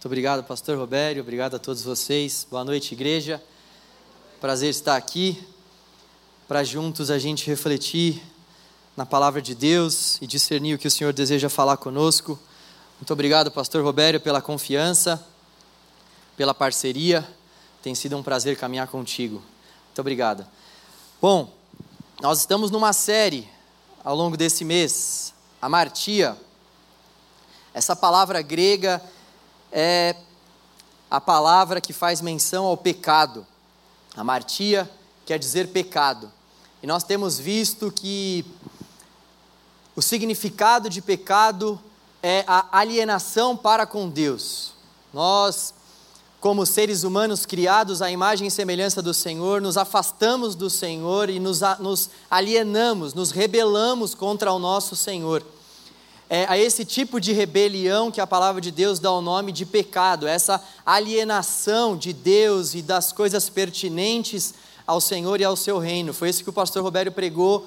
Muito obrigado, pastor Robério, obrigado a todos vocês. Boa noite, igreja. Prazer estar aqui para juntos a gente refletir na palavra de Deus e discernir o que o Senhor deseja falar conosco. Muito obrigado, pastor Robério, pela confiança, pela parceria. Tem sido um prazer caminhar contigo. Muito obrigado. Bom, nós estamos numa série ao longo desse mês, a Martia. Essa palavra grega é a palavra que faz menção ao pecado. A martia quer dizer pecado. E nós temos visto que o significado de pecado é a alienação para com Deus. Nós, como seres humanos criados à imagem e semelhança do Senhor, nos afastamos do Senhor e nos, nos alienamos, nos rebelamos contra o nosso Senhor é, a esse tipo de rebelião que a palavra de Deus dá o nome de pecado, essa alienação de Deus e das coisas pertinentes ao Senhor e ao seu reino. Foi isso que o pastor Roberto pregou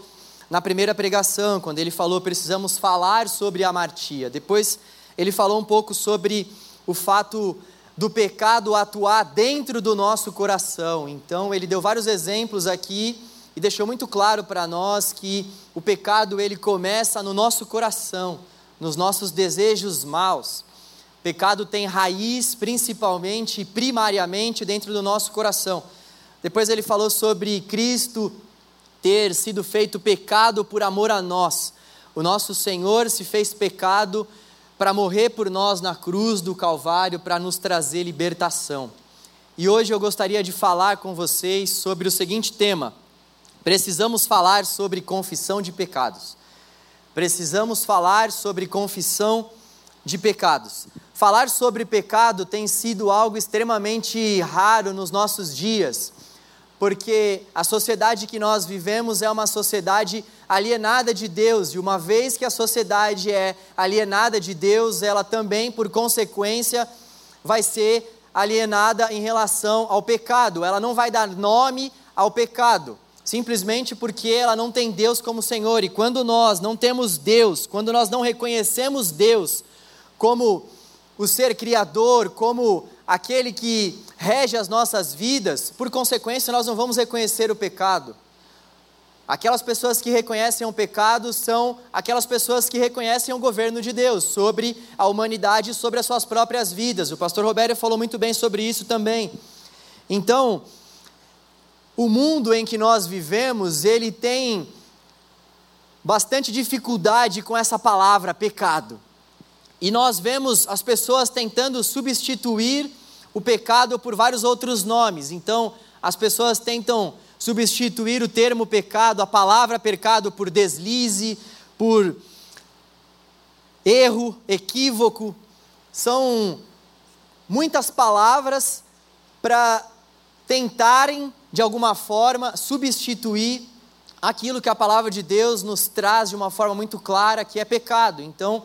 na primeira pregação, quando ele falou precisamos falar sobre a martia. Depois ele falou um pouco sobre o fato do pecado atuar dentro do nosso coração. Então ele deu vários exemplos aqui e deixou muito claro para nós que o pecado ele começa no nosso coração nos nossos desejos maus. Pecado tem raiz principalmente e primariamente dentro do nosso coração. Depois ele falou sobre Cristo ter sido feito pecado por amor a nós. O nosso Senhor se fez pecado para morrer por nós na cruz do Calvário, para nos trazer libertação. E hoje eu gostaria de falar com vocês sobre o seguinte tema: precisamos falar sobre confissão de pecados precisamos falar sobre confissão de pecados. Falar sobre pecado tem sido algo extremamente raro nos nossos dias, porque a sociedade que nós vivemos é uma sociedade alienada de Deus, e uma vez que a sociedade é alienada de Deus, ela também, por consequência, vai ser alienada em relação ao pecado, ela não vai dar nome ao pecado simplesmente porque ela não tem Deus como Senhor. E quando nós não temos Deus, quando nós não reconhecemos Deus como o ser criador, como aquele que rege as nossas vidas, por consequência, nós não vamos reconhecer o pecado. Aquelas pessoas que reconhecem o pecado são aquelas pessoas que reconhecem o governo de Deus sobre a humanidade, sobre as suas próprias vidas. O pastor Roberto falou muito bem sobre isso também. Então, o mundo em que nós vivemos, ele tem bastante dificuldade com essa palavra pecado. E nós vemos as pessoas tentando substituir o pecado por vários outros nomes. Então, as pessoas tentam substituir o termo pecado, a palavra pecado, por deslize, por erro, equívoco. São muitas palavras para tentarem, de alguma forma, substituir aquilo que a palavra de Deus nos traz de uma forma muito clara, que é pecado. Então,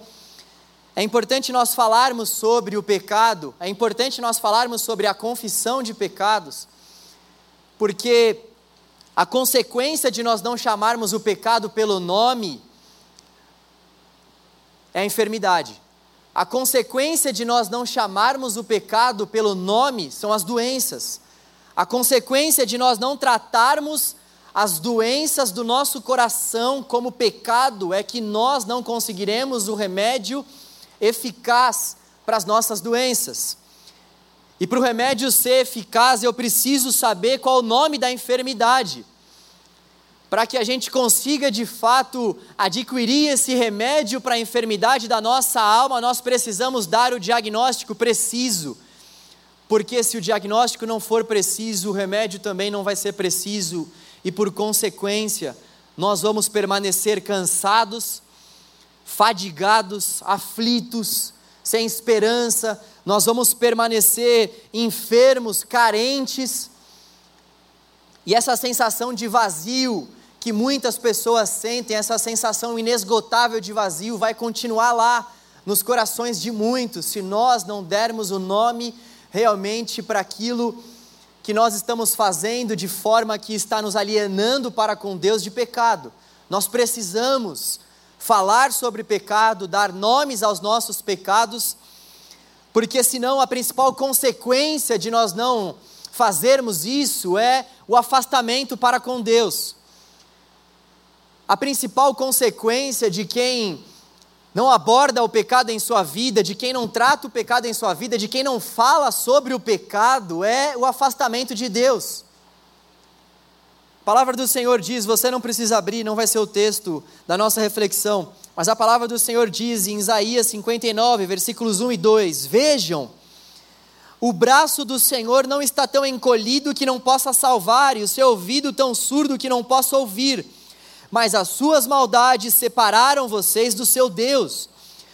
é importante nós falarmos sobre o pecado, é importante nós falarmos sobre a confissão de pecados, porque a consequência de nós não chamarmos o pecado pelo nome é a enfermidade. A consequência de nós não chamarmos o pecado pelo nome são as doenças. A consequência de nós não tratarmos as doenças do nosso coração como pecado é que nós não conseguiremos o remédio eficaz para as nossas doenças. E para o remédio ser eficaz, eu preciso saber qual o nome da enfermidade. Para que a gente consiga de fato adquirir esse remédio para a enfermidade da nossa alma, nós precisamos dar o diagnóstico preciso porque se o diagnóstico não for preciso, o remédio também não vai ser preciso, e por consequência, nós vamos permanecer cansados, fadigados, aflitos, sem esperança, nós vamos permanecer enfermos, carentes, e essa sensação de vazio que muitas pessoas sentem, essa sensação inesgotável de vazio, vai continuar lá nos corações de muitos, se nós não dermos o nome realmente para aquilo que nós estamos fazendo de forma que está nos alienando para com Deus de pecado. Nós precisamos falar sobre pecado, dar nomes aos nossos pecados, porque senão a principal consequência de nós não fazermos isso é o afastamento para com Deus. A principal consequência de quem não aborda o pecado em sua vida, de quem não trata o pecado em sua vida, de quem não fala sobre o pecado, é o afastamento de Deus. A palavra do Senhor diz: você não precisa abrir, não vai ser o texto da nossa reflexão, mas a palavra do Senhor diz em Isaías 59, versículos 1 e 2: Vejam, o braço do Senhor não está tão encolhido que não possa salvar, e o seu ouvido tão surdo que não possa ouvir mas as suas maldades separaram vocês do seu Deus.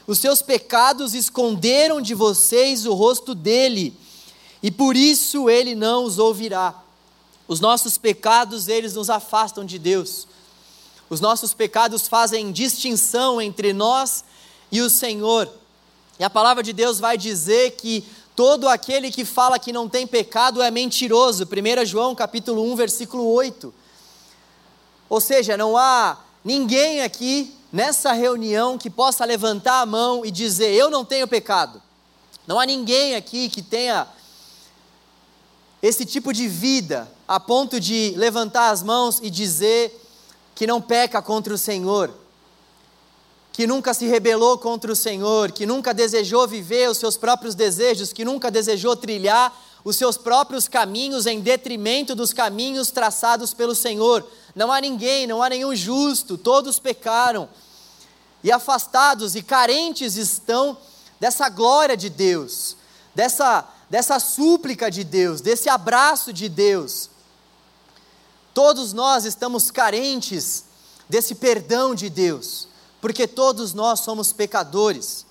Os seus pecados esconderam de vocês o rosto dele, e por isso ele não os ouvirá. Os nossos pecados, eles nos afastam de Deus. Os nossos pecados fazem distinção entre nós e o Senhor. E a palavra de Deus vai dizer que todo aquele que fala que não tem pecado é mentiroso. 1 João capítulo 1, versículo 8. Ou seja, não há ninguém aqui nessa reunião que possa levantar a mão e dizer: Eu não tenho pecado. Não há ninguém aqui que tenha esse tipo de vida a ponto de levantar as mãos e dizer que não peca contra o Senhor, que nunca se rebelou contra o Senhor, que nunca desejou viver os seus próprios desejos, que nunca desejou trilhar os seus próprios caminhos em detrimento dos caminhos traçados pelo Senhor. Não há ninguém, não há nenhum justo, todos pecaram. E afastados e carentes estão dessa glória de Deus, dessa, dessa súplica de Deus, desse abraço de Deus. Todos nós estamos carentes desse perdão de Deus, porque todos nós somos pecadores.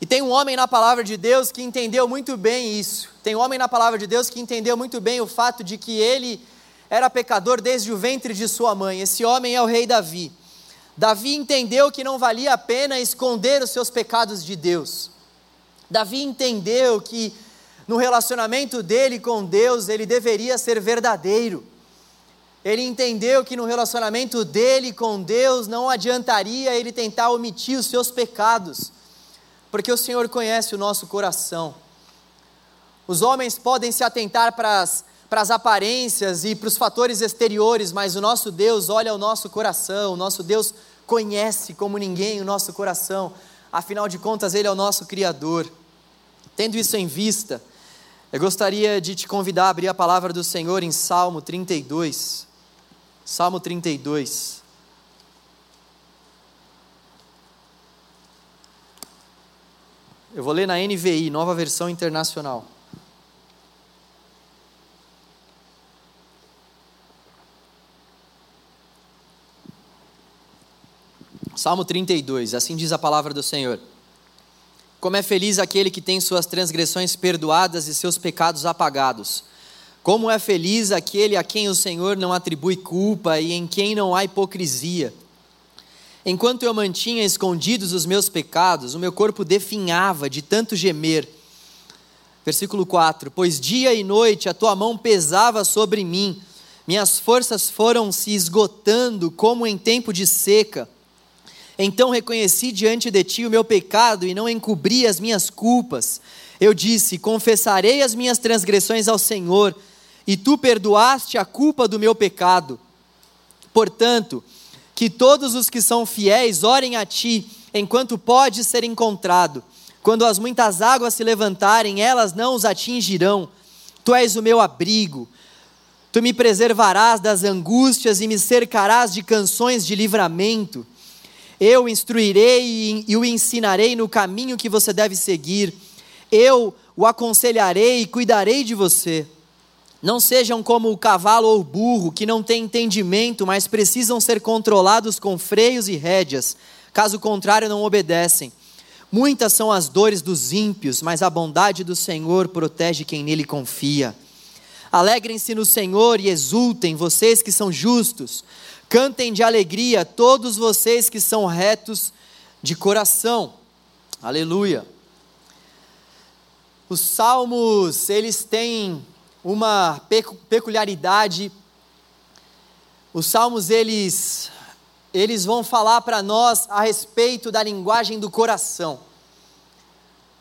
E tem um homem na palavra de Deus que entendeu muito bem isso. Tem um homem na palavra de Deus que entendeu muito bem o fato de que ele era pecador desde o ventre de sua mãe. Esse homem é o rei Davi. Davi entendeu que não valia a pena esconder os seus pecados de Deus. Davi entendeu que no relacionamento dele com Deus ele deveria ser verdadeiro. Ele entendeu que no relacionamento dele com Deus não adiantaria ele tentar omitir os seus pecados, porque o Senhor conhece o nosso coração. Os homens podem se atentar para as para as aparências e para os fatores exteriores, mas o nosso Deus olha o nosso coração, o nosso Deus conhece como ninguém o nosso coração, afinal de contas, Ele é o nosso Criador. Tendo isso em vista, eu gostaria de te convidar a abrir a palavra do Senhor em Salmo 32. Salmo 32. Eu vou ler na NVI, nova versão internacional. Salmo 32, assim diz a palavra do Senhor. Como é feliz aquele que tem suas transgressões perdoadas e seus pecados apagados. Como é feliz aquele a quem o Senhor não atribui culpa e em quem não há hipocrisia. Enquanto eu mantinha escondidos os meus pecados, o meu corpo definhava de tanto gemer. Versículo 4: Pois dia e noite a tua mão pesava sobre mim, minhas forças foram se esgotando como em tempo de seca. Então reconheci diante de ti o meu pecado e não encobri as minhas culpas. Eu disse: Confessarei as minhas transgressões ao Senhor, e tu perdoaste a culpa do meu pecado. Portanto, que todos os que são fiéis orem a ti, enquanto pode ser encontrado. Quando as muitas águas se levantarem, elas não os atingirão. Tu és o meu abrigo. Tu me preservarás das angústias e me cercarás de canções de livramento. Eu instruirei e o ensinarei no caminho que você deve seguir. Eu o aconselharei e cuidarei de você. Não sejam como o cavalo ou o burro, que não têm entendimento, mas precisam ser controlados com freios e rédeas. Caso contrário, não obedecem. Muitas são as dores dos ímpios, mas a bondade do Senhor protege quem nele confia. Alegrem-se no Senhor e exultem, vocês que são justos. Cantem de alegria todos vocês que são retos de coração. Aleluia. Os salmos, eles têm uma peculiaridade. Os salmos, eles eles vão falar para nós a respeito da linguagem do coração.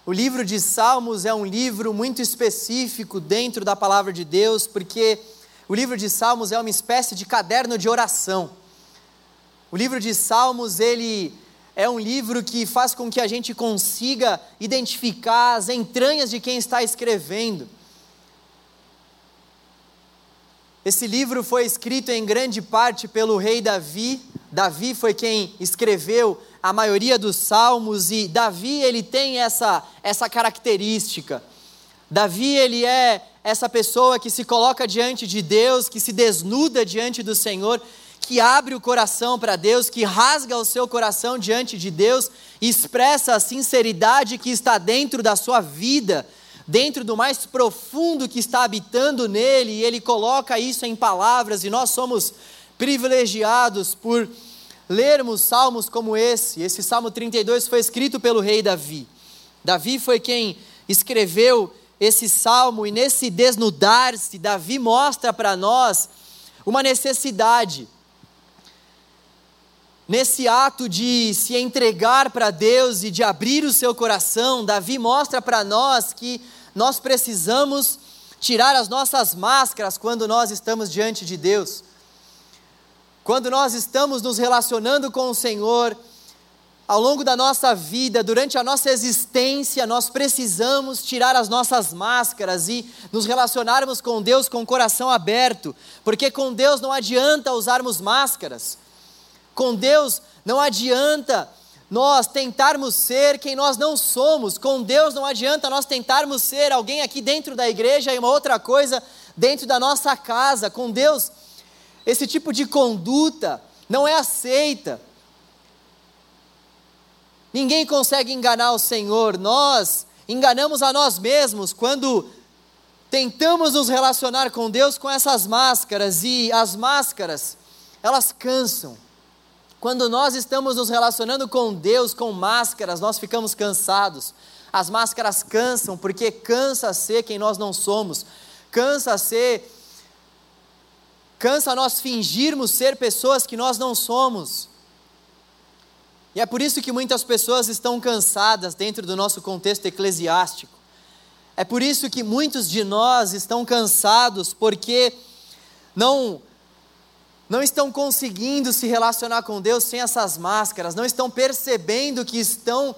O livro de Salmos é um livro muito específico dentro da palavra de Deus, porque o livro de Salmos é uma espécie de caderno de oração. O livro de Salmos, ele é um livro que faz com que a gente consiga identificar as entranhas de quem está escrevendo. Esse livro foi escrito em grande parte pelo rei Davi. Davi foi quem escreveu a maioria dos salmos e Davi ele tem essa essa característica. Davi ele é essa pessoa que se coloca diante de Deus, que se desnuda diante do Senhor que abre o coração para Deus, que rasga o seu coração diante de Deus, expressa a sinceridade que está dentro da sua vida, dentro do mais profundo que está habitando nele, e ele coloca isso em palavras, e nós somos privilegiados por lermos salmos como esse. Esse Salmo 32 foi escrito pelo rei Davi. Davi foi quem escreveu esse salmo, e nesse desnudar-se, Davi mostra para nós uma necessidade Nesse ato de se entregar para Deus e de abrir o seu coração, Davi mostra para nós que nós precisamos tirar as nossas máscaras quando nós estamos diante de Deus. Quando nós estamos nos relacionando com o Senhor, ao longo da nossa vida, durante a nossa existência, nós precisamos tirar as nossas máscaras e nos relacionarmos com Deus com o coração aberto, porque com Deus não adianta usarmos máscaras. Com Deus não adianta nós tentarmos ser quem nós não somos. Com Deus não adianta nós tentarmos ser alguém aqui dentro da igreja e uma outra coisa dentro da nossa casa. Com Deus, esse tipo de conduta não é aceita. Ninguém consegue enganar o Senhor. Nós enganamos a nós mesmos quando tentamos nos relacionar com Deus com essas máscaras e as máscaras, elas cansam. Quando nós estamos nos relacionando com Deus com máscaras, nós ficamos cansados. As máscaras cansam, porque cansa ser quem nós não somos. Cansa ser cansa nós fingirmos ser pessoas que nós não somos. E é por isso que muitas pessoas estão cansadas dentro do nosso contexto eclesiástico. É por isso que muitos de nós estão cansados porque não não estão conseguindo se relacionar com Deus sem essas máscaras, não estão percebendo que estão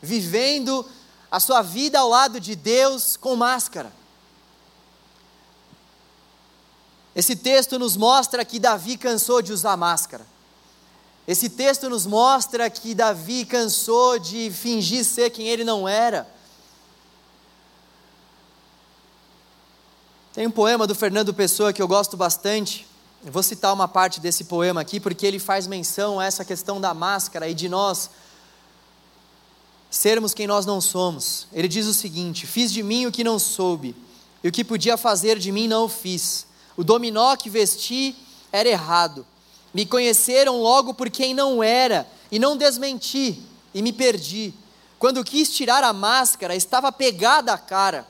vivendo a sua vida ao lado de Deus com máscara. Esse texto nos mostra que Davi cansou de usar máscara. Esse texto nos mostra que Davi cansou de fingir ser quem ele não era. Tem um poema do Fernando Pessoa que eu gosto bastante, eu vou citar uma parte desse poema aqui porque ele faz menção a essa questão da máscara e de nós sermos quem nós não somos. Ele diz o seguinte: Fiz de mim o que não soube, e o que podia fazer de mim não o fiz. O dominó que vesti era errado. Me conheceram logo por quem não era, e não desmenti, e me perdi. Quando quis tirar a máscara, estava pegada a cara.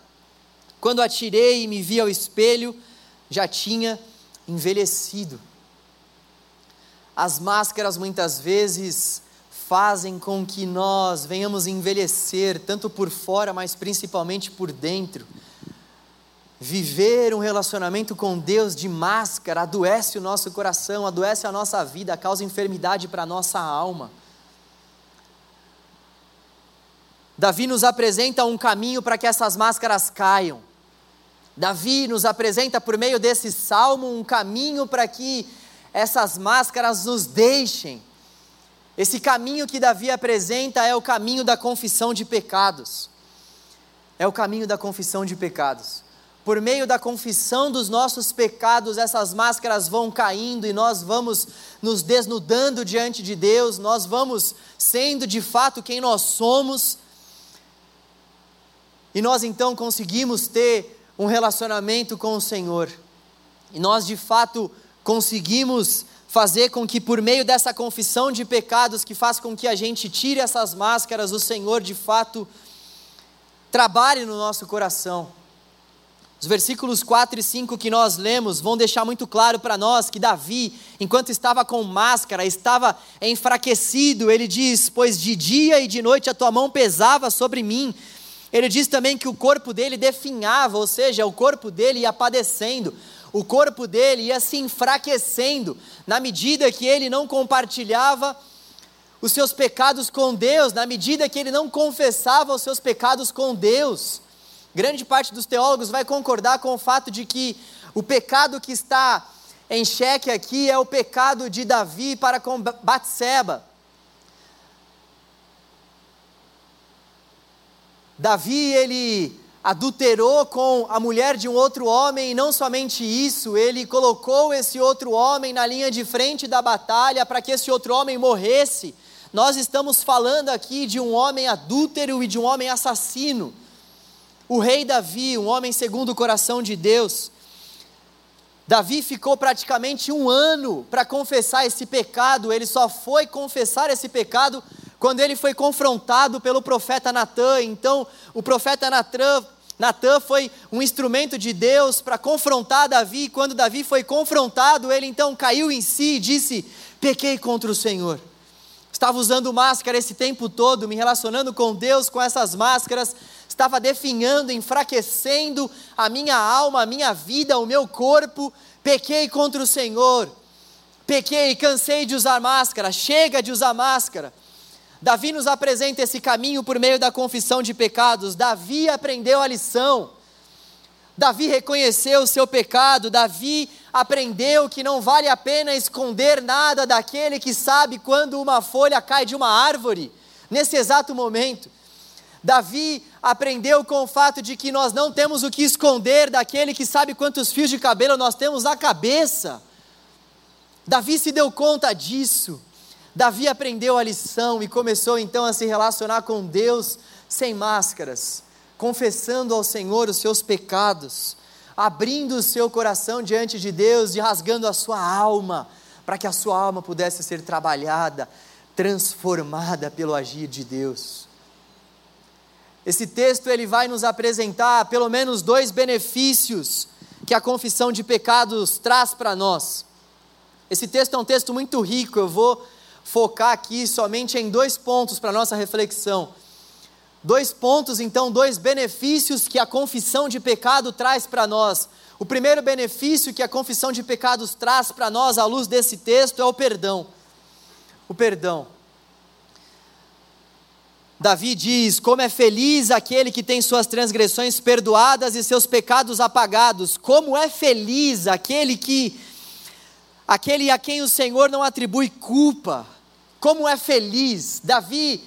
Quando atirei e me vi ao espelho, já tinha envelhecido. As máscaras muitas vezes fazem com que nós venhamos envelhecer, tanto por fora, mas principalmente por dentro. Viver um relacionamento com Deus de máscara adoece o nosso coração, adoece a nossa vida, causa enfermidade para a nossa alma. Davi nos apresenta um caminho para que essas máscaras caiam. Davi nos apresenta por meio desse salmo um caminho para que essas máscaras nos deixem. Esse caminho que Davi apresenta é o caminho da confissão de pecados. É o caminho da confissão de pecados. Por meio da confissão dos nossos pecados, essas máscaras vão caindo e nós vamos nos desnudando diante de Deus, nós vamos sendo de fato quem nós somos. E nós então conseguimos ter um relacionamento com o Senhor. E nós de fato conseguimos fazer com que por meio dessa confissão de pecados que faz com que a gente tire essas máscaras, o Senhor de fato trabalhe no nosso coração. Os versículos 4 e 5 que nós lemos vão deixar muito claro para nós que Davi, enquanto estava com máscara, estava enfraquecido. Ele diz: Pois de dia e de noite a tua mão pesava sobre mim, Ele diz também que o corpo dele definhava, ou seja, o corpo dele ia padecendo, o corpo dele ia se enfraquecendo, na medida que ele não compartilhava os seus pecados com Deus, na medida que ele não confessava os seus pecados com Deus. Grande parte dos teólogos vai concordar com o fato de que o pecado que está em xeque aqui é o pecado de Davi para com Batseba. Davi, ele adulterou com a mulher de um outro homem, e não somente isso, ele colocou esse outro homem na linha de frente da batalha para que esse outro homem morresse. Nós estamos falando aqui de um homem adúltero e de um homem assassino. O rei Davi, um homem segundo o coração de Deus, Davi ficou praticamente um ano para confessar esse pecado, ele só foi confessar esse pecado quando ele foi confrontado pelo profeta Natã. Então, o profeta Natã foi um instrumento de Deus para confrontar Davi. Quando Davi foi confrontado, ele então caiu em si e disse: Pequei contra o Senhor. Estava usando máscara esse tempo todo, me relacionando com Deus com essas máscaras, estava definhando, enfraquecendo a minha alma, a minha vida, o meu corpo. Pequei contra o Senhor. Pequei, cansei de usar máscara, chega de usar máscara. Davi nos apresenta esse caminho por meio da confissão de pecados. Davi aprendeu a lição. Davi reconheceu o seu pecado. Davi aprendeu que não vale a pena esconder nada daquele que sabe quando uma folha cai de uma árvore, nesse exato momento. Davi aprendeu com o fato de que nós não temos o que esconder daquele que sabe quantos fios de cabelo nós temos na cabeça. Davi se deu conta disso. Davi aprendeu a lição e começou então a se relacionar com Deus sem máscaras, confessando ao Senhor os seus pecados, abrindo o seu coração diante de Deus e rasgando a sua alma, para que a sua alma pudesse ser trabalhada, transformada pelo agir de Deus. Esse texto ele vai nos apresentar pelo menos dois benefícios que a confissão de pecados traz para nós. Esse texto é um texto muito rico, eu vou focar aqui somente em dois pontos para nossa reflexão. Dois pontos, então, dois benefícios que a confissão de pecado traz para nós. O primeiro benefício que a confissão de pecados traz para nós, à luz desse texto, é o perdão. O perdão. Davi diz: Como é feliz aquele que tem suas transgressões perdoadas e seus pecados apagados. Como é feliz aquele que aquele a quem o Senhor não atribui culpa. Como é feliz. Davi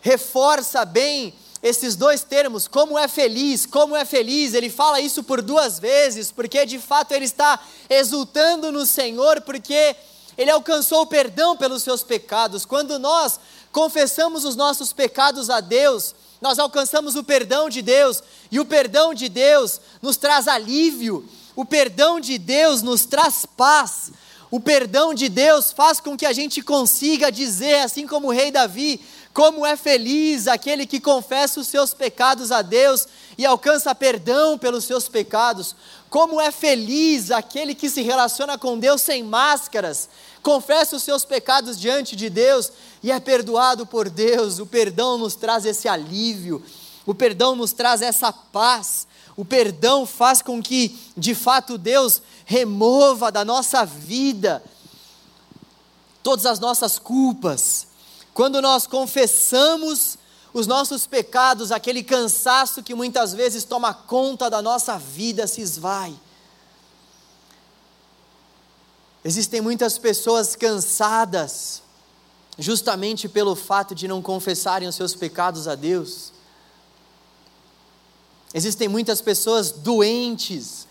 reforça bem esses dois termos, como é feliz, como é feliz, ele fala isso por duas vezes, porque de fato ele está exultando no Senhor, porque ele alcançou o perdão pelos seus pecados. Quando nós confessamos os nossos pecados a Deus, nós alcançamos o perdão de Deus, e o perdão de Deus nos traz alívio, o perdão de Deus nos traz paz, o perdão de Deus faz com que a gente consiga dizer, assim como o rei Davi, como é feliz aquele que confessa os seus pecados a Deus e alcança perdão pelos seus pecados. Como é feliz aquele que se relaciona com Deus sem máscaras, confessa os seus pecados diante de Deus e é perdoado por Deus. O perdão nos traz esse alívio, o perdão nos traz essa paz. O perdão faz com que, de fato, Deus remova da nossa vida todas as nossas culpas. Quando nós confessamos os nossos pecados, aquele cansaço que muitas vezes toma conta da nossa vida se esvai. Existem muitas pessoas cansadas, justamente pelo fato de não confessarem os seus pecados a Deus. Existem muitas pessoas doentes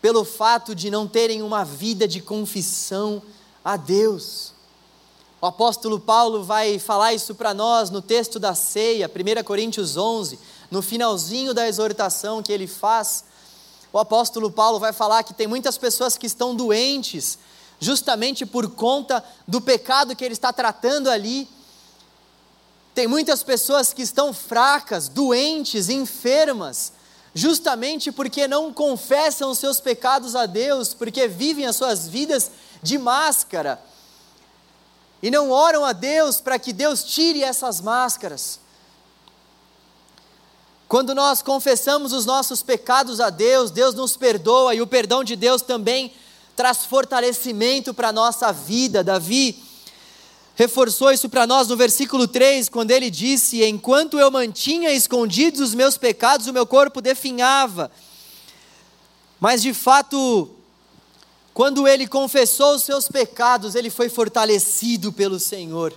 pelo fato de não terem uma vida de confissão a Deus. O apóstolo Paulo vai falar isso para nós no texto da ceia, 1 Coríntios 11, no finalzinho da exortação que ele faz. O apóstolo Paulo vai falar que tem muitas pessoas que estão doentes, justamente por conta do pecado que ele está tratando ali. Tem muitas pessoas que estão fracas, doentes, enfermas, justamente porque não confessam os seus pecados a Deus, porque vivem as suas vidas de máscara e não oram a Deus para que Deus tire essas máscaras. Quando nós confessamos os nossos pecados a Deus, Deus nos perdoa e o perdão de Deus também traz fortalecimento para a nossa vida. Davi reforçou isso para nós no versículo 3, quando ele disse: Enquanto eu mantinha escondidos os meus pecados, o meu corpo definhava. Mas de fato, quando ele confessou os seus pecados, ele foi fortalecido pelo Senhor.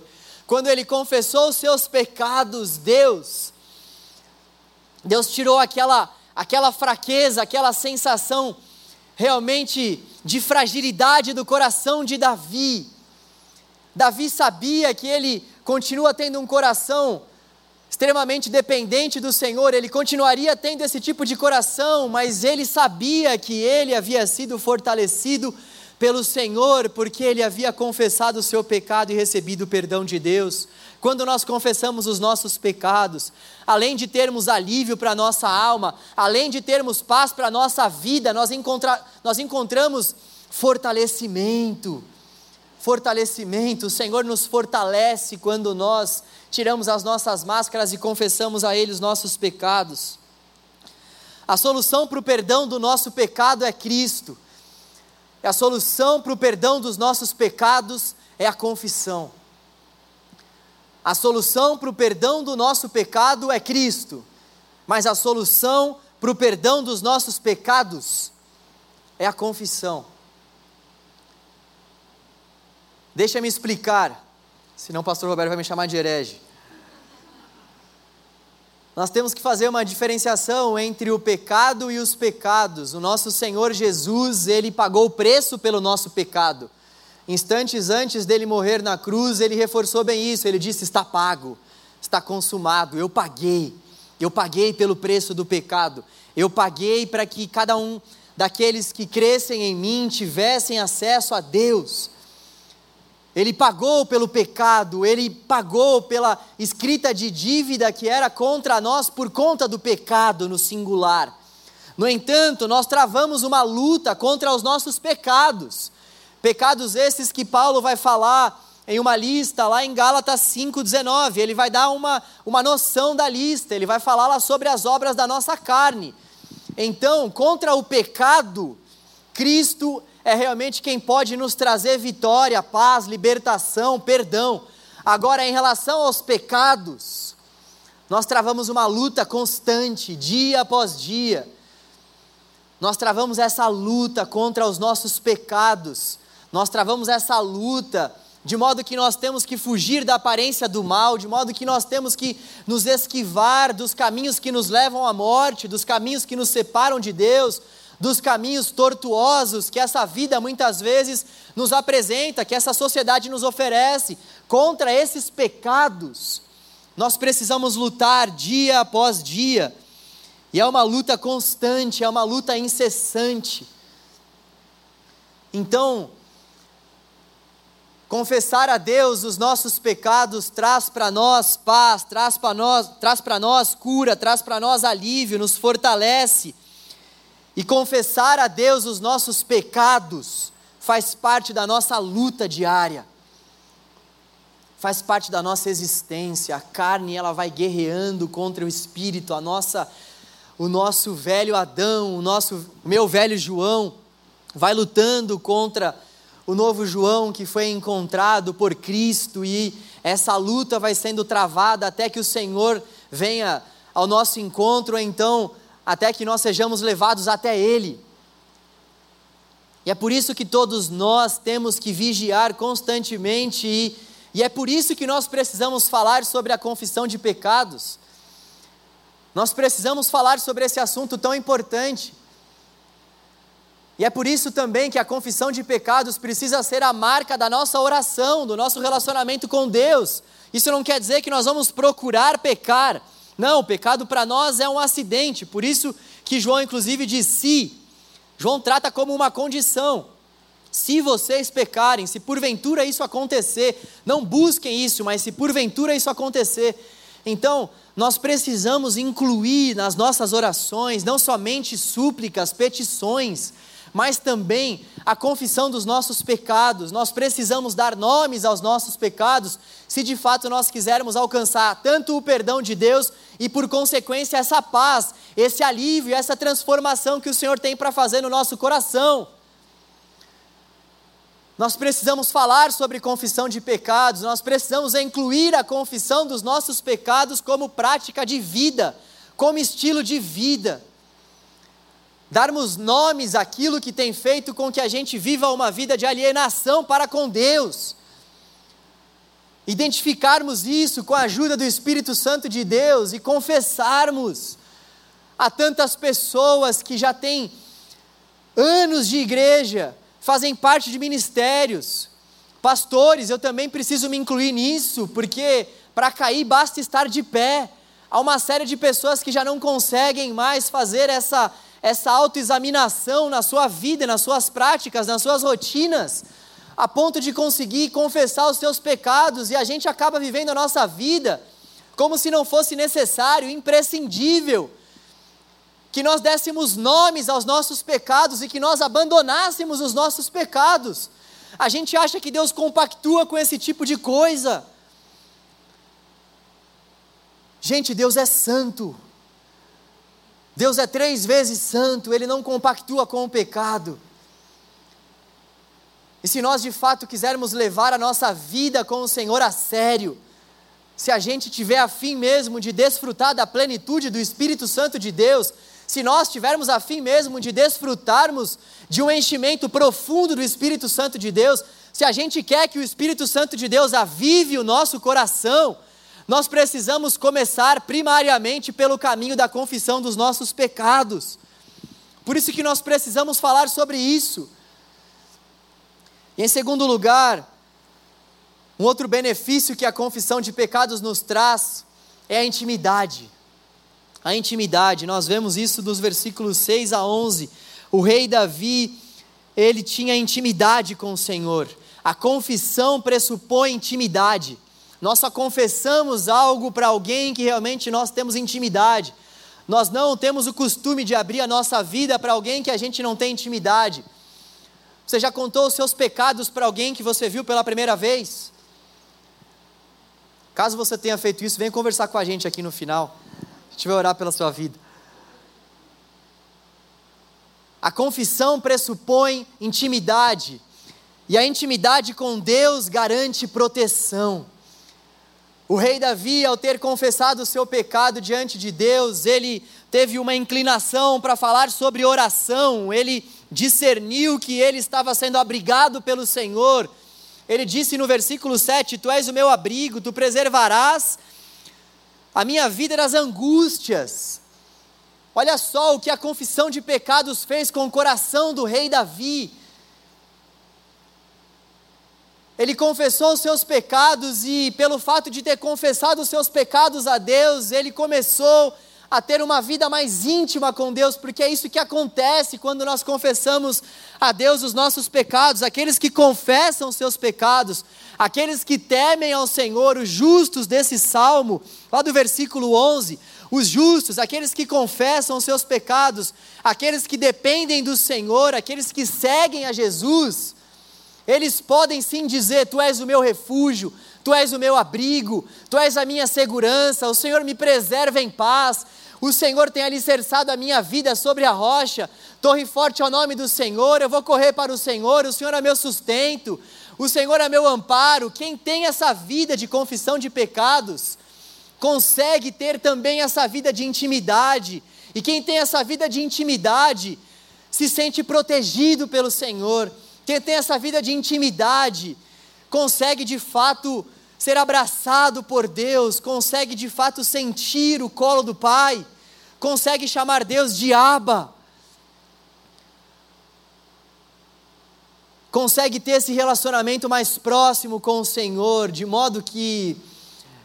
Quando ele confessou os seus pecados, Deus Deus tirou aquela, aquela fraqueza, aquela sensação realmente de fragilidade do coração de Davi. Davi sabia que ele continua tendo um coração extremamente dependente do Senhor, ele continuaria tendo esse tipo de coração, mas ele sabia que ele havia sido fortalecido pelo Senhor, porque ele havia confessado o seu pecado e recebido o perdão de Deus. Quando nós confessamos os nossos pecados, além de termos alívio para a nossa alma, além de termos paz para a nossa vida, nós, encontra, nós encontramos fortalecimento. Fortalecimento, o Senhor nos fortalece quando nós tiramos as nossas máscaras e confessamos a Ele os nossos pecados. A solução para o perdão do nosso pecado é Cristo. A solução para o perdão dos nossos pecados é a confissão. A solução para o perdão do nosso pecado é Cristo, mas a solução para o perdão dos nossos pecados é a confissão. Deixa-me explicar, senão o pastor Roberto vai me chamar de herege. Nós temos que fazer uma diferenciação entre o pecado e os pecados. O nosso Senhor Jesus, ele pagou o preço pelo nosso pecado. Instantes antes dele morrer na cruz, ele reforçou bem isso. Ele disse: Está pago, está consumado. Eu paguei, eu paguei pelo preço do pecado. Eu paguei para que cada um daqueles que crescem em mim tivessem acesso a Deus. Ele pagou pelo pecado, ele pagou pela escrita de dívida que era contra nós por conta do pecado no singular. No entanto, nós travamos uma luta contra os nossos pecados. Pecados esses que Paulo vai falar em uma lista lá em Gálatas 5,19. Ele vai dar uma, uma noção da lista, ele vai falar lá sobre as obras da nossa carne. Então, contra o pecado, Cristo é realmente quem pode nos trazer vitória, paz, libertação, perdão. Agora, em relação aos pecados, nós travamos uma luta constante, dia após dia. Nós travamos essa luta contra os nossos pecados. Nós travamos essa luta de modo que nós temos que fugir da aparência do mal, de modo que nós temos que nos esquivar dos caminhos que nos levam à morte, dos caminhos que nos separam de Deus, dos caminhos tortuosos que essa vida muitas vezes nos apresenta, que essa sociedade nos oferece. Contra esses pecados, nós precisamos lutar dia após dia, e é uma luta constante, é uma luta incessante. Então, confessar a Deus os nossos pecados traz para nós paz, traz para nós, traz para nós cura, traz para nós alívio, nos fortalece e confessar a Deus os nossos pecados faz parte da nossa luta diária. Faz parte da nossa existência. A carne ela vai guerreando contra o espírito, a nossa o nosso velho Adão, o nosso meu velho João vai lutando contra o novo João que foi encontrado por Cristo e essa luta vai sendo travada até que o Senhor venha ao nosso encontro, então até que nós sejamos levados até Ele. E é por isso que todos nós temos que vigiar constantemente, e, e é por isso que nós precisamos falar sobre a confissão de pecados. Nós precisamos falar sobre esse assunto tão importante. E é por isso também que a confissão de pecados precisa ser a marca da nossa oração, do nosso relacionamento com Deus. Isso não quer dizer que nós vamos procurar pecar, não, o pecado para nós é um acidente, por isso que João, inclusive, diz: se. João trata como uma condição. Se vocês pecarem, se porventura isso acontecer, não busquem isso, mas se porventura isso acontecer, então nós precisamos incluir nas nossas orações não somente súplicas, petições, mas também a confissão dos nossos pecados. Nós precisamos dar nomes aos nossos pecados, se de fato nós quisermos alcançar tanto o perdão de Deus e, por consequência, essa paz, esse alívio, essa transformação que o Senhor tem para fazer no nosso coração. Nós precisamos falar sobre confissão de pecados, nós precisamos incluir a confissão dos nossos pecados como prática de vida, como estilo de vida. Darmos nomes àquilo que tem feito com que a gente viva uma vida de alienação para com Deus. Identificarmos isso com a ajuda do Espírito Santo de Deus e confessarmos a tantas pessoas que já têm anos de igreja, fazem parte de ministérios. Pastores, eu também preciso me incluir nisso, porque para cair basta estar de pé. Há uma série de pessoas que já não conseguem mais fazer essa, essa autoexaminação na sua vida, nas suas práticas, nas suas rotinas, a ponto de conseguir confessar os seus pecados, e a gente acaba vivendo a nossa vida como se não fosse necessário, imprescindível que nós dessemos nomes aos nossos pecados e que nós abandonássemos os nossos pecados. A gente acha que Deus compactua com esse tipo de coisa. Gente, Deus é santo. Deus é três vezes santo, Ele não compactua com o pecado. E se nós de fato quisermos levar a nossa vida com o Senhor a sério, se a gente tiver a fim mesmo de desfrutar da plenitude do Espírito Santo de Deus, se nós tivermos a fim mesmo de desfrutarmos de um enchimento profundo do Espírito Santo de Deus, se a gente quer que o Espírito Santo de Deus avive o nosso coração, nós precisamos começar primariamente pelo caminho da confissão dos nossos pecados. Por isso que nós precisamos falar sobre isso. E em segundo lugar, um outro benefício que a confissão de pecados nos traz é a intimidade a intimidade. Nós vemos isso dos versículos 6 a 11. O rei Davi, ele tinha intimidade com o Senhor. A confissão pressupõe intimidade. Nós só confessamos algo para alguém que realmente nós temos intimidade. Nós não temos o costume de abrir a nossa vida para alguém que a gente não tem intimidade. Você já contou os seus pecados para alguém que você viu pela primeira vez? Caso você tenha feito isso, vem conversar com a gente aqui no final gente vai orar pela sua vida. A confissão pressupõe intimidade, e a intimidade com Deus garante proteção. O rei Davi, ao ter confessado o seu pecado diante de Deus, ele teve uma inclinação para falar sobre oração, ele discerniu que ele estava sendo abrigado pelo Senhor. Ele disse no versículo 7: Tu és o meu abrigo, tu preservarás a minha vida nas angústias. Olha só o que a confissão de pecados fez com o coração do rei Davi. Ele confessou os seus pecados e, pelo fato de ter confessado os seus pecados a Deus, ele começou a ter uma vida mais íntima com Deus, porque é isso que acontece quando nós confessamos a Deus os nossos pecados. Aqueles que confessam os seus pecados, aqueles que temem ao Senhor, os justos desse salmo, lá do versículo 11, os justos, aqueles que confessam os seus pecados, aqueles que dependem do Senhor, aqueles que seguem a Jesus, eles podem sim dizer: Tu és o meu refúgio, Tu és o meu abrigo, Tu és a minha segurança, o Senhor me preserva em paz, o Senhor tem alicerçado a minha vida sobre a rocha, torre forte ao nome do Senhor, eu vou correr para o Senhor, o Senhor é meu sustento, o Senhor é meu amparo. Quem tem essa vida de confissão de pecados, consegue ter também essa vida de intimidade, e quem tem essa vida de intimidade, se sente protegido pelo Senhor. Quem tem essa vida de intimidade, consegue de fato ser abraçado por Deus, consegue de fato sentir o colo do Pai, consegue chamar Deus de Abba, consegue ter esse relacionamento mais próximo com o Senhor, de modo que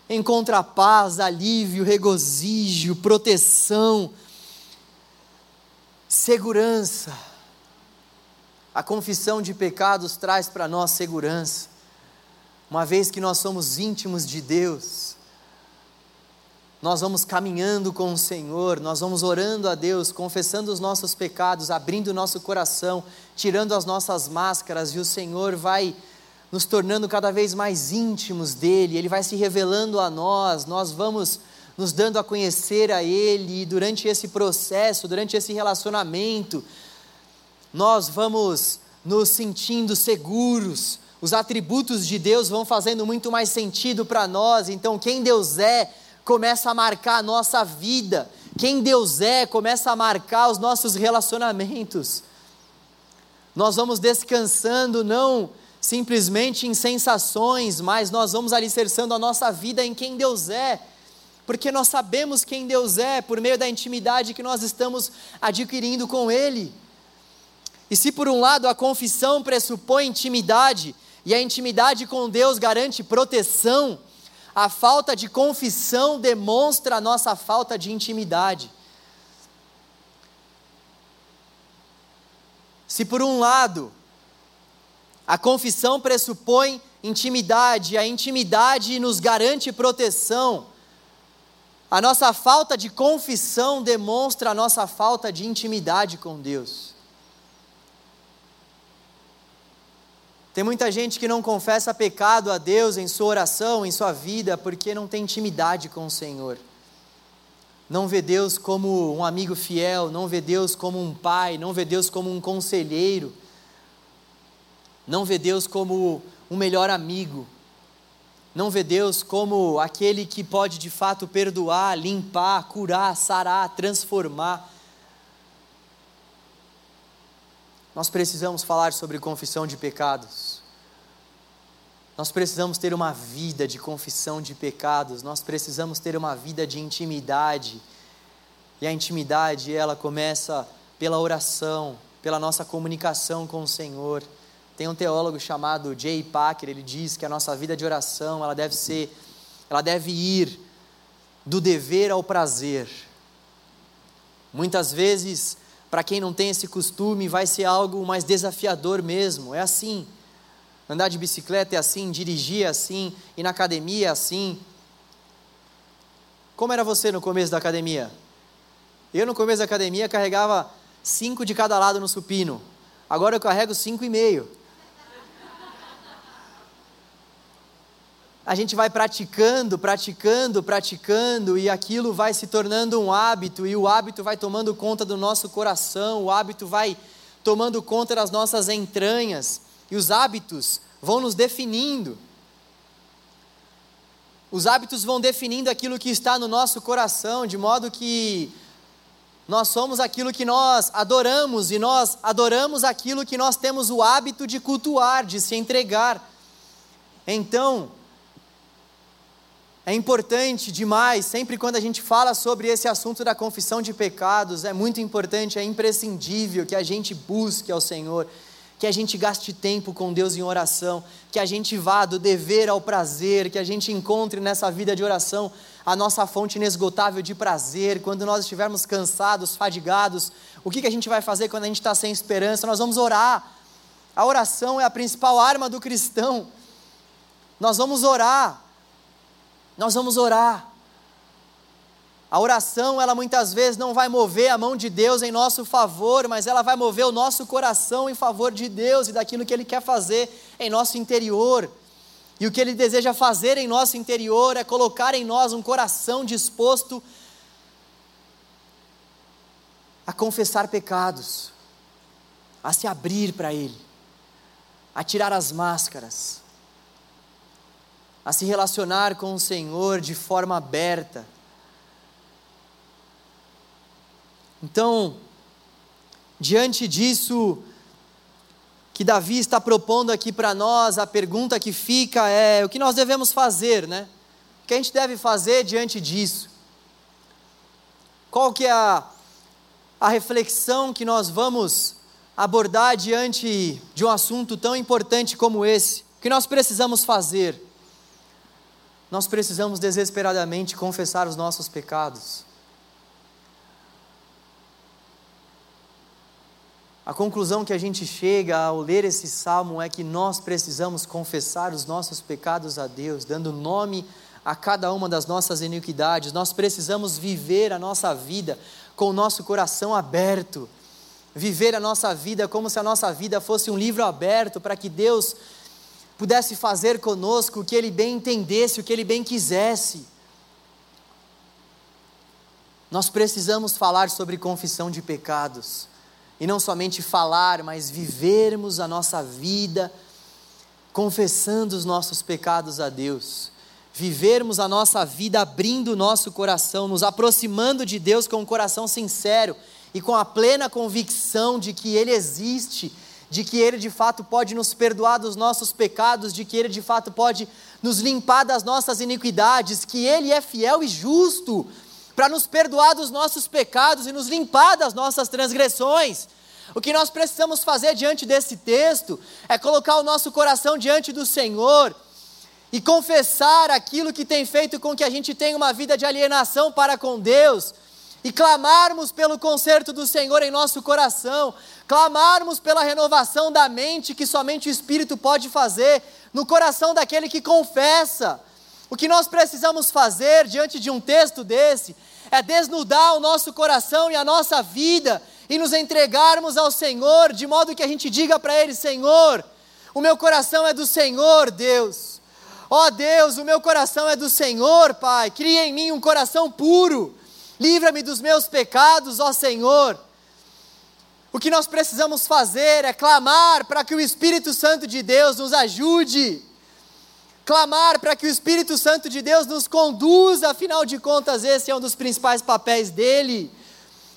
encontra paz, alívio, regozijo, proteção, segurança. A confissão de pecados traz para nós segurança. Uma vez que nós somos íntimos de Deus, nós vamos caminhando com o Senhor, nós vamos orando a Deus, confessando os nossos pecados, abrindo o nosso coração, tirando as nossas máscaras, e o Senhor vai nos tornando cada vez mais íntimos dele, ele vai se revelando a nós, nós vamos nos dando a conhecer a ele, e durante esse processo, durante esse relacionamento, nós vamos nos sentindo seguros, os atributos de Deus vão fazendo muito mais sentido para nós, então quem Deus é começa a marcar a nossa vida, quem Deus é começa a marcar os nossos relacionamentos. Nós vamos descansando não simplesmente em sensações, mas nós vamos alicerçando a nossa vida em quem Deus é, porque nós sabemos quem Deus é por meio da intimidade que nós estamos adquirindo com Ele. E se por um lado a confissão pressupõe intimidade, e a intimidade com Deus garante proteção, a falta de confissão demonstra a nossa falta de intimidade. Se por um lado a confissão pressupõe intimidade, a intimidade nos garante proteção, a nossa falta de confissão demonstra a nossa falta de intimidade com Deus. Tem muita gente que não confessa pecado a Deus em sua oração, em sua vida, porque não tem intimidade com o Senhor. Não vê Deus como um amigo fiel, não vê Deus como um pai, não vê Deus como um conselheiro, não vê Deus como um melhor amigo, não vê Deus como aquele que pode de fato perdoar, limpar, curar, sarar, transformar. Nós precisamos falar sobre confissão de pecados. Nós precisamos ter uma vida de confissão de pecados. Nós precisamos ter uma vida de intimidade. E a intimidade, ela começa pela oração, pela nossa comunicação com o Senhor. Tem um teólogo chamado Jay Packer, ele diz que a nossa vida de oração, ela deve ser, ela deve ir do dever ao prazer. Muitas vezes para quem não tem esse costume, vai ser algo mais desafiador mesmo. É assim. Andar de bicicleta é assim, dirigir é assim, ir na academia é assim. Como era você no começo da academia? Eu, no começo da academia, carregava cinco de cada lado no supino. Agora eu carrego cinco e meio. A gente vai praticando, praticando, praticando, e aquilo vai se tornando um hábito, e o hábito vai tomando conta do nosso coração, o hábito vai tomando conta das nossas entranhas, e os hábitos vão nos definindo. Os hábitos vão definindo aquilo que está no nosso coração, de modo que nós somos aquilo que nós adoramos, e nós adoramos aquilo que nós temos o hábito de cultuar, de se entregar. Então, é importante demais, sempre quando a gente fala sobre esse assunto da confissão de pecados, é muito importante, é imprescindível que a gente busque ao Senhor, que a gente gaste tempo com Deus em oração, que a gente vá do dever ao prazer, que a gente encontre nessa vida de oração a nossa fonte inesgotável de prazer. Quando nós estivermos cansados, fadigados, o que, que a gente vai fazer quando a gente está sem esperança? Nós vamos orar. A oração é a principal arma do cristão. Nós vamos orar nós vamos orar. A oração, ela muitas vezes não vai mover a mão de Deus em nosso favor, mas ela vai mover o nosso coração em favor de Deus e daquilo que Ele quer fazer em nosso interior. E o que Ele deseja fazer em nosso interior é colocar em nós um coração disposto a confessar pecados, a se abrir para Ele, a tirar as máscaras a se relacionar com o Senhor de forma aberta. Então, diante disso, que Davi está propondo aqui para nós, a pergunta que fica é: o que nós devemos fazer, né? O que a gente deve fazer diante disso? Qual que é a, a reflexão que nós vamos abordar diante de um assunto tão importante como esse? O que nós precisamos fazer? Nós precisamos desesperadamente confessar os nossos pecados. A conclusão que a gente chega ao ler esse salmo é que nós precisamos confessar os nossos pecados a Deus, dando nome a cada uma das nossas iniquidades. Nós precisamos viver a nossa vida com o nosso coração aberto. Viver a nossa vida como se a nossa vida fosse um livro aberto para que Deus pudesse fazer conosco o que Ele bem entendesse, o que Ele bem quisesse. Nós precisamos falar sobre confissão de pecados, e não somente falar, mas vivermos a nossa vida confessando os nossos pecados a Deus, vivermos a nossa vida abrindo o nosso coração, nos aproximando de Deus com um coração sincero e com a plena convicção de que Ele existe de que Ele de fato pode nos perdoar dos nossos pecados, de que Ele de fato pode nos limpar das nossas iniquidades, que Ele é fiel e justo para nos perdoar dos nossos pecados e nos limpar das nossas transgressões. O que nós precisamos fazer diante desse texto é colocar o nosso coração diante do Senhor e confessar aquilo que tem feito com que a gente tenha uma vida de alienação para com Deus e clamarmos pelo conserto do Senhor em nosso coração, clamarmos pela renovação da mente que somente o Espírito pode fazer no coração daquele que confessa. O que nós precisamos fazer diante de um texto desse é desnudar o nosso coração e a nossa vida e nos entregarmos ao Senhor, de modo que a gente diga para Ele: Senhor, o meu coração é do Senhor, Deus. Ó oh, Deus, o meu coração é do Senhor, Pai. Cria em mim um coração puro livra-me dos meus pecados, ó Senhor. O que nós precisamos fazer é clamar para que o Espírito Santo de Deus nos ajude, clamar para que o Espírito Santo de Deus nos conduza, afinal de contas, esse é um dos principais papéis dele.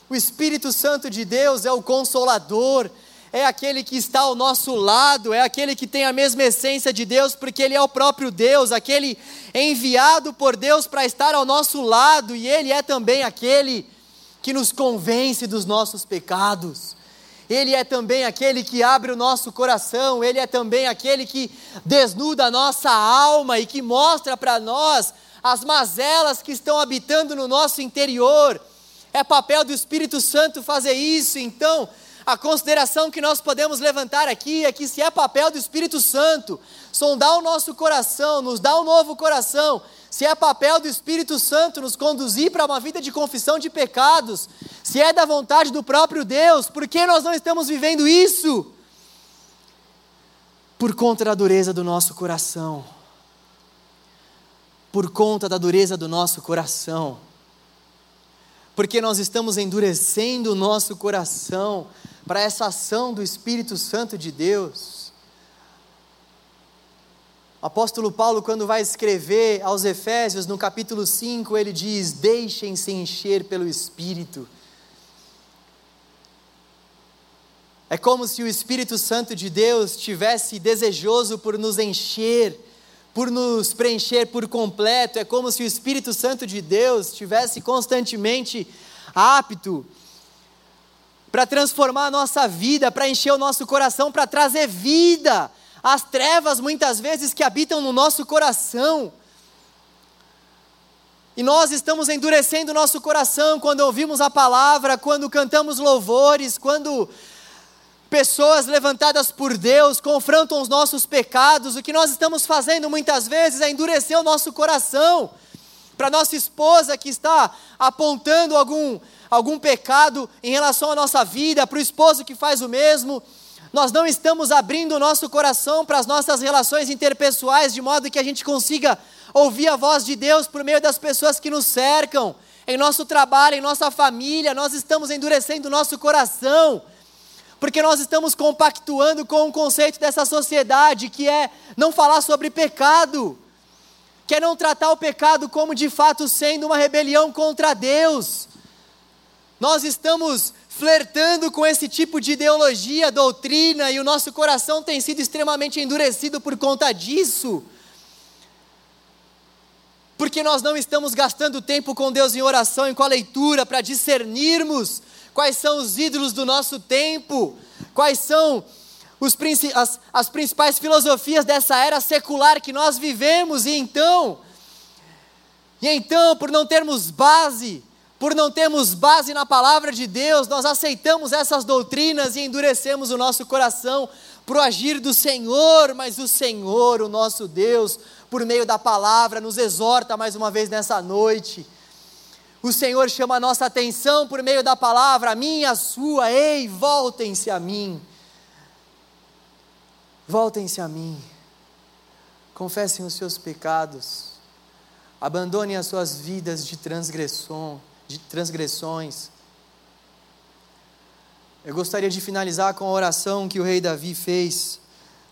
O Espírito Santo de Deus é o consolador, é aquele que está ao nosso lado, é aquele que tem a mesma essência de Deus, porque Ele é o próprio Deus, aquele enviado por Deus para estar ao nosso lado, e Ele é também aquele que nos convence dos nossos pecados. Ele é também aquele que abre o nosso coração, Ele é também aquele que desnuda a nossa alma e que mostra para nós as mazelas que estão habitando no nosso interior. É papel do Espírito Santo fazer isso, então a consideração que nós podemos levantar aqui é que se é papel do Espírito Santo sondar o nosso coração, nos dar um novo coração, se é papel do Espírito Santo nos conduzir para uma vida de confissão de pecados, se é da vontade do próprio Deus, por que nós não estamos vivendo isso? Por conta da dureza do nosso coração. Por conta da dureza do nosso coração. Porque nós estamos endurecendo o nosso coração para essa ação do Espírito Santo de Deus. O apóstolo Paulo, quando vai escrever aos Efésios, no capítulo 5, ele diz: Deixem-se encher pelo Espírito. É como se o Espírito Santo de Deus tivesse desejoso por nos encher, por nos preencher por completo. É como se o Espírito Santo de Deus tivesse constantemente apto para transformar a nossa vida, para encher o nosso coração, para trazer vida às trevas muitas vezes que habitam no nosso coração. E nós estamos endurecendo o nosso coração quando ouvimos a palavra, quando cantamos louvores, quando pessoas levantadas por Deus confrontam os nossos pecados. O que nós estamos fazendo muitas vezes é endurecer o nosso coração. Para nossa esposa que está apontando algum algum pecado em relação à nossa vida, para o esposo que faz o mesmo. Nós não estamos abrindo o nosso coração para as nossas relações interpessoais, de modo que a gente consiga ouvir a voz de Deus por meio das pessoas que nos cercam, em nosso trabalho, em nossa família. Nós estamos endurecendo o nosso coração, porque nós estamos compactuando com o conceito dessa sociedade que é não falar sobre pecado, que é não tratar o pecado como de fato sendo uma rebelião contra Deus. Nós estamos flertando com esse tipo de ideologia, doutrina, e o nosso coração tem sido extremamente endurecido por conta disso. Porque nós não estamos gastando tempo com Deus em oração e com a leitura para discernirmos quais são os ídolos do nosso tempo, quais são os, as, as principais filosofias dessa era secular que nós vivemos, e então, e então, por não termos base, por não termos base na palavra de Deus, nós aceitamos essas doutrinas e endurecemos o nosso coração para o agir do Senhor, mas o Senhor, o nosso Deus, por meio da palavra, nos exorta mais uma vez nessa noite. O Senhor chama a nossa atenção por meio da palavra, a minha, a sua, ei, voltem-se a mim. Voltem-se a mim. Confessem os seus pecados. Abandonem as suas vidas de transgressão, de transgressões. Eu gostaria de finalizar com a oração que o rei Davi fez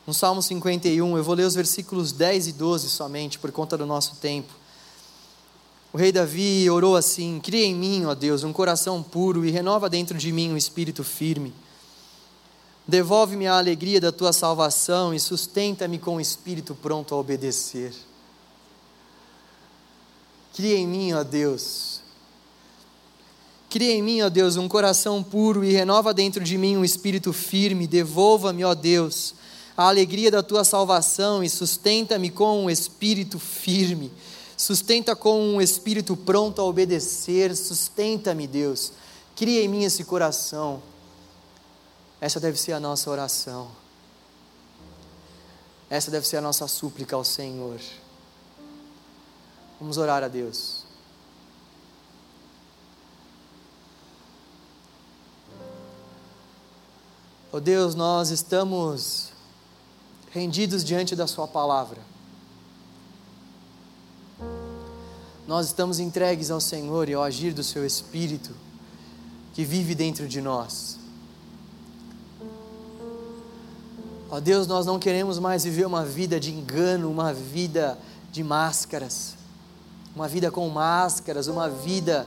no Salmo 51. Eu vou ler os versículos 10 e 12 somente, por conta do nosso tempo. O rei Davi orou assim: Cria em mim, ó Deus, um coração puro e renova dentro de mim um espírito firme. Devolve-me a alegria da tua salvação e sustenta-me com o um espírito pronto a obedecer. Cria em mim, ó Deus, Cria em mim, ó Deus, um coração puro e renova dentro de mim um espírito firme. Devolva-me, ó Deus, a alegria da tua salvação e sustenta-me com um espírito firme. Sustenta com um espírito pronto a obedecer. Sustenta-me, Deus. Cria em mim esse coração. Essa deve ser a nossa oração. Essa deve ser a nossa súplica ao Senhor. Vamos orar a Deus. Oh Deus, nós estamos rendidos diante da Sua palavra. Nós estamos entregues ao Senhor e ao agir do Seu Espírito que vive dentro de nós. Ó Deus, nós não queremos mais viver uma vida de engano, uma vida de máscaras, uma vida com máscaras, uma vida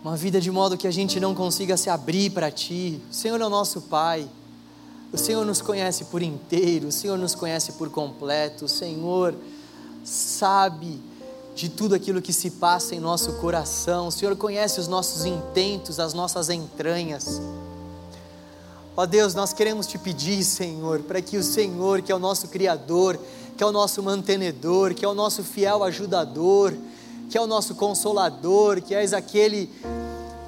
uma vida de modo que a gente não consiga se abrir para Ti. O Senhor é o nosso Pai, o Senhor nos conhece por inteiro, o Senhor nos conhece por completo, o Senhor sabe de tudo aquilo que se passa em nosso coração, o Senhor conhece os nossos intentos, as nossas entranhas. Ó Deus, nós queremos te pedir, Senhor, para que o Senhor, que é o nosso Criador, que é o nosso mantenedor, que é o nosso fiel ajudador, que é o nosso consolador, que és aquele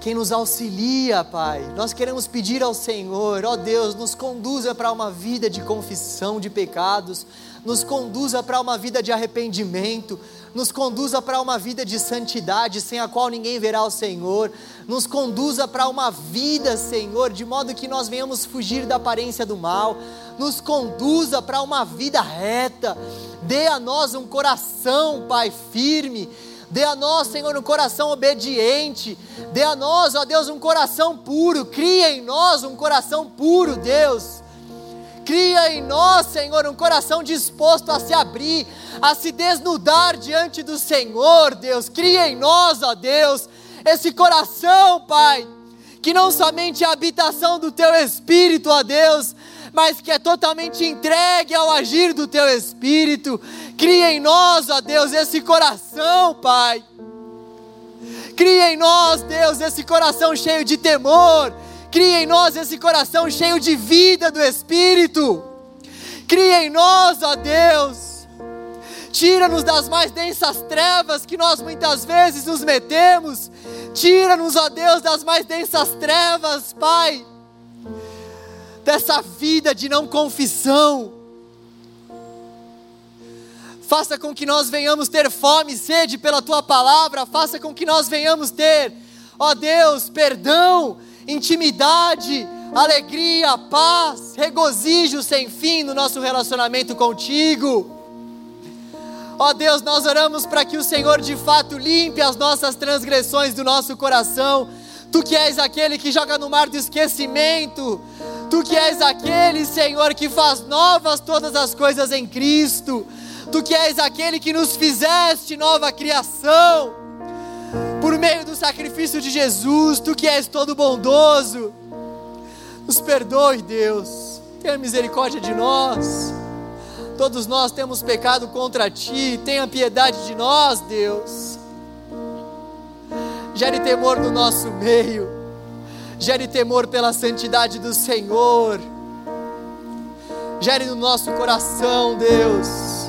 quem nos auxilia, Pai. Nós queremos pedir ao Senhor, ó Deus, nos conduza para uma vida de confissão de pecados, nos conduza para uma vida de arrependimento, nos conduza para uma vida de santidade, sem a qual ninguém verá o Senhor, nos conduza para uma vida, Senhor, de modo que nós venhamos fugir da aparência do mal, nos conduza para uma vida reta, dê a nós um coração, Pai, firme Dê a nós, Senhor, um coração obediente. Dê a nós, ó Deus, um coração puro. Cria em nós um coração puro, Deus. Cria em nós, Senhor, um coração disposto a se abrir, a se desnudar diante do Senhor, Deus. Cria em nós, ó Deus, esse coração, Pai, que não somente é a habitação do Teu Espírito, ó Deus, mas que é totalmente entregue ao agir do Teu Espírito. Cria em nós, ó Deus, esse coração, Pai. Cria em nós, Deus, esse coração cheio de temor. Cria em nós esse coração cheio de vida do Espírito. Cria em nós, ó Deus. Tira-nos das mais densas trevas que nós muitas vezes nos metemos. Tira-nos, ó Deus, das mais densas trevas, Pai dessa vida de não confissão. Faça com que nós venhamos ter fome e sede pela tua palavra, faça com que nós venhamos ter, ó Deus, perdão, intimidade, alegria, paz, regozijo sem fim no nosso relacionamento contigo. Ó Deus, nós oramos para que o Senhor de fato limpe as nossas transgressões do nosso coração. Tu que és aquele que joga no mar do esquecimento, Tu que és aquele, Senhor, que faz novas todas as coisas em Cristo. Tu que és aquele que nos fizeste nova criação. Por meio do sacrifício de Jesus, tu que és todo bondoso. Nos perdoe, Deus. Tenha misericórdia de nós. Todos nós temos pecado contra ti. Tenha piedade de nós, Deus. Gere temor no nosso meio gere temor pela santidade do Senhor, gere no nosso coração, Deus,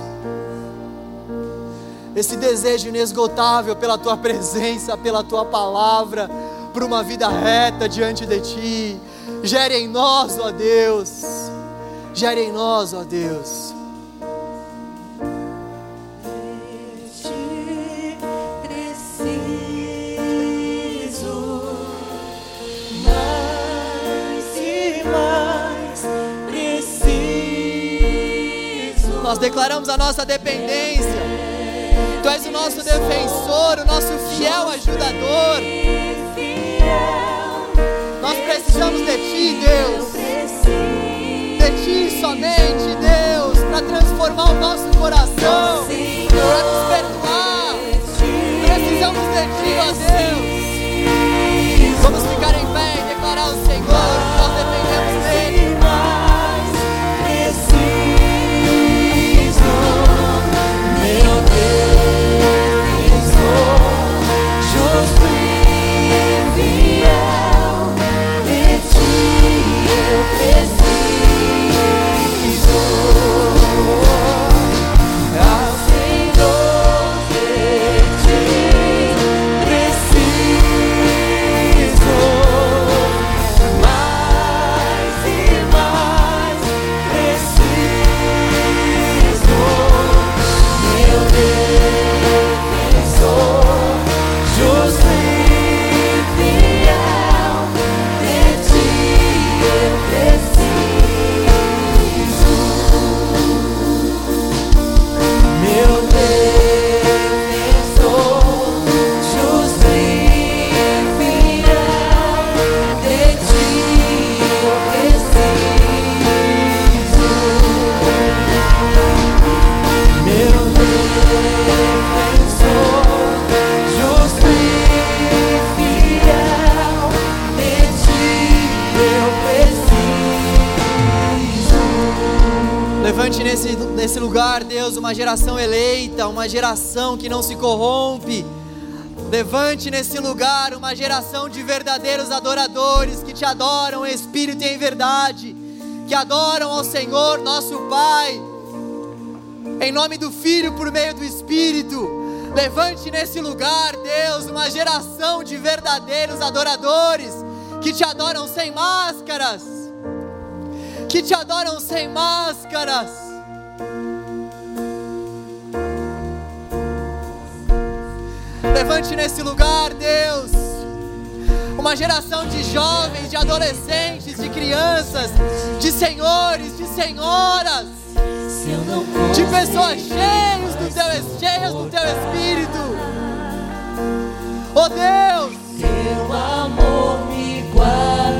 esse desejo inesgotável pela tua presença, pela tua palavra, por uma vida reta diante de ti. Gere em nós, ó Deus. Gere em nós, ó Deus. Nós declaramos a nossa dependência. És o nosso defensor, o nosso fiel ajudador. Nós precisamos de Ti, Deus. De Ti somente, Deus, para transformar o nosso coração, para nos perdoar. Precisamos de Ti, ó Deus. Vamos ficar em pé e declarar ao Senhor que nós dependemos lugar, Deus, uma geração eleita, uma geração que não se corrompe. Levante nesse lugar uma geração de verdadeiros adoradores que te adoram espírito e em verdade, que adoram ao Senhor, nosso Pai, em nome do Filho por meio do Espírito. Levante nesse lugar, Deus, uma geração de verdadeiros adoradores que te adoram sem máscaras que te adoram sem máscaras. Levante nesse lugar, Deus, uma geração de jovens, de adolescentes, de crianças, de senhores, de senhoras, de pessoas cheias do teu, cheias do teu Espírito. Oh Deus, teu amor me guardará.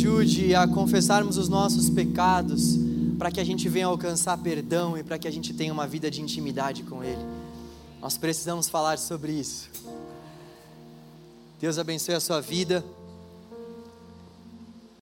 Ajude a confessarmos os nossos pecados, para que a gente venha alcançar perdão e para que a gente tenha uma vida de intimidade com Ele. Nós precisamos falar sobre isso. Deus abençoe a sua vida.